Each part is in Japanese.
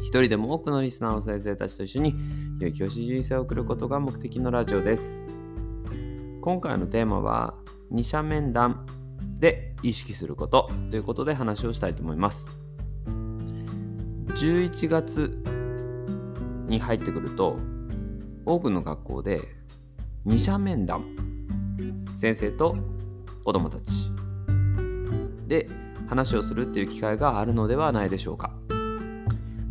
一人でも多くのリスナーの先生たちと一緒に良い教師人生を送ることが目的のラジオです。今回のテーマは二者面談で意識することということで話をしたいと思います。11月に入ってくると多くの学校で二者面談先生と子どもたちで話をするっていう機会があるのではないでしょうか。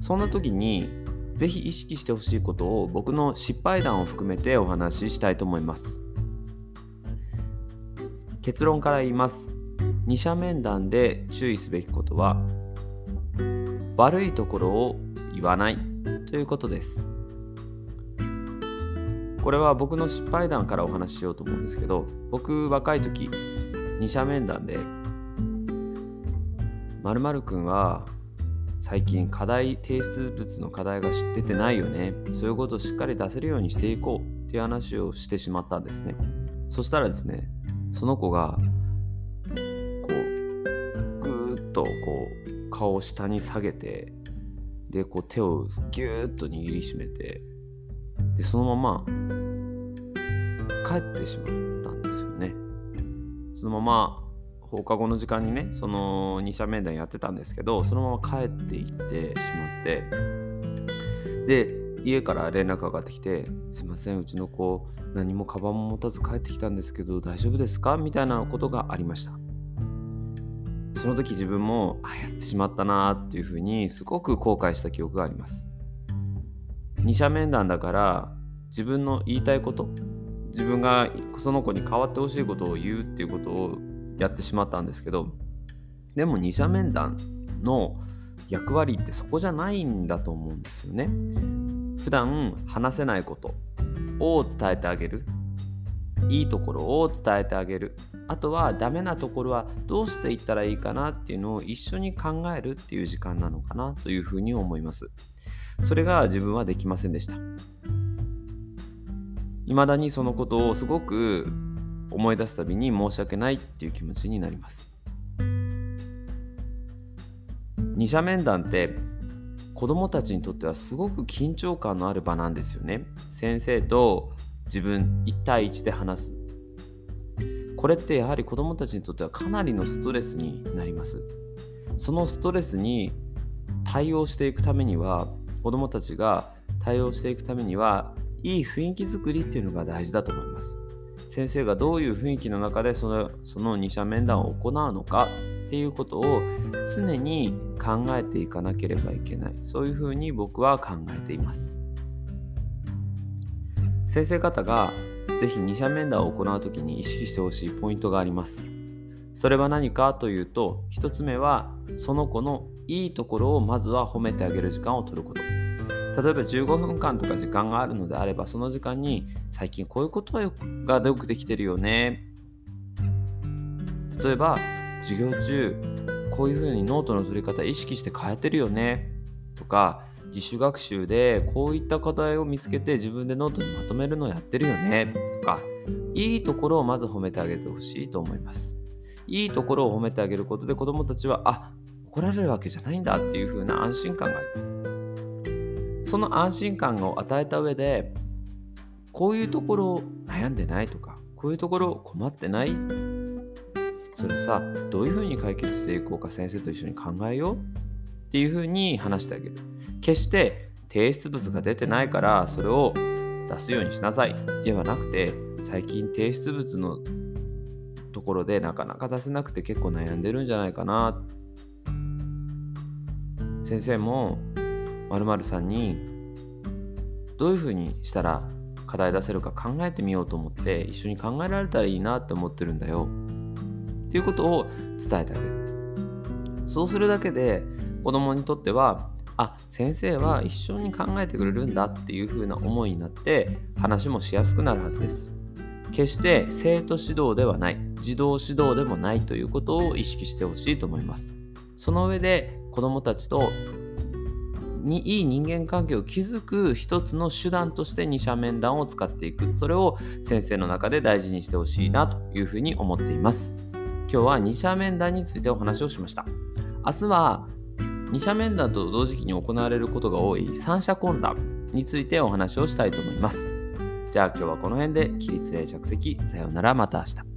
そんな時にぜひ意識してほしいことを僕の失敗談を含めてお話ししたいと思います。結論から言います。二者面談で注意すべきことは悪いところを言わないということです。これは僕の失敗談からお話ししようと思うんですけど僕若い時二者面談で〇〇くんは最近課題提出物の課題が出てないよね。そういうことをしっかり出せるようにしていこうっていう話をしてしまったんですね。そしたらですねその子がこうぐーっとこう顔を下に下げてでこう手をぎゅーっと握りしめてでそのまま帰ってしまったんですよね。そのまま放課後の時間にねその二者面談やってたんですけどそのまま帰っていってしまってで家から連絡がかかってきて「すいませんうちの子何もカバンも持たず帰ってきたんですけど大丈夫ですか?」みたいなことがありましたその時自分もあやってしまったなっていうふうにすごく後悔した記憶があります二者面談だから自分の言いたいこと自分がその子に代わってほしいことを言うっていうことをやってしまったんですけどでも二者面談の役割ってそこじゃないんだと思うんですよね。普段話せないことを伝えてあげる。いいところを伝えてあげる。あとはダメなところはどうしていったらいいかなっていうのを一緒に考えるっていう時間なのかなというふうに思います。それが自分はできませんでした。未だにそのことをすごく思い出すたびに申し訳ないっていう気持ちになります。二者面談って子どもたちにとってはすごく緊張感のある場なんですよね。先生と自分1対1で話す。これってやはり子どもたちにとってはかなりのストレスになります。そのストレスに対応していくためには子どもたちが対応していくためにはいい雰囲気づくりっていうのが大事だと思います。先生がどういう雰囲気の中でそのその二者面談を行うのかっていうことを常に考えていかなければいけない。そういうふうに僕は考えています。先生方が是非二者面談を行う時に意識してほしいポイントがあります。それは何かというと1つ目はその子のいいところをまずは褒めてあげる時間を取ること。例えば15分間とか時間があるのであればその時間に最近こういうことがよくできてるよね。例えば授業中こういうふうにノートの取り方意識して変えてるよね。とか自主学習でこういった課題を見つけて自分でノートにまとめるのをやってるよね。とかいいところをまず褒めてあげてほしいと思います。いいところを褒めてあげることで子どもたちはあ怒られるわけじゃないんだっていう風な安心感があります。その安心感を与えた上でこういうところ悩んでないとかこういうところ困ってない？それさどういうふうに解決していこうか先生と一緒に考えよう？っていうふうに話してあげる。決して提出物が出てないからそれを出すようにしなさい。ではなくて最近提出物のところでなかなか出せなくて結構悩んでるんじゃないかな。先生もさんにどういうふうにしたら課題出せるか考えてみようと思って一緒に考えられたらいいなって思ってるんだよ。っていうことを伝えてあげる。そうするだけで子供にとってはあ先生は一緒に考えてくれるんだっていう風な思いになって話もしやすくなるはずです。決して生徒指導ではない児童指導でもないということを意識してほしいと思います。その上で子どもたちとにいい人間関係を築く一つの手段として二者面談を使っていく。それを先生の中で大事にしてほしいなというふうに思っています。今日は二者面談についてお話をしました。明日は二者面談と同時期に行われることが多い。三者懇談についてお話をしたいと思います。じゃあ今日はこの辺で。起立例着席。さようなら。また明日。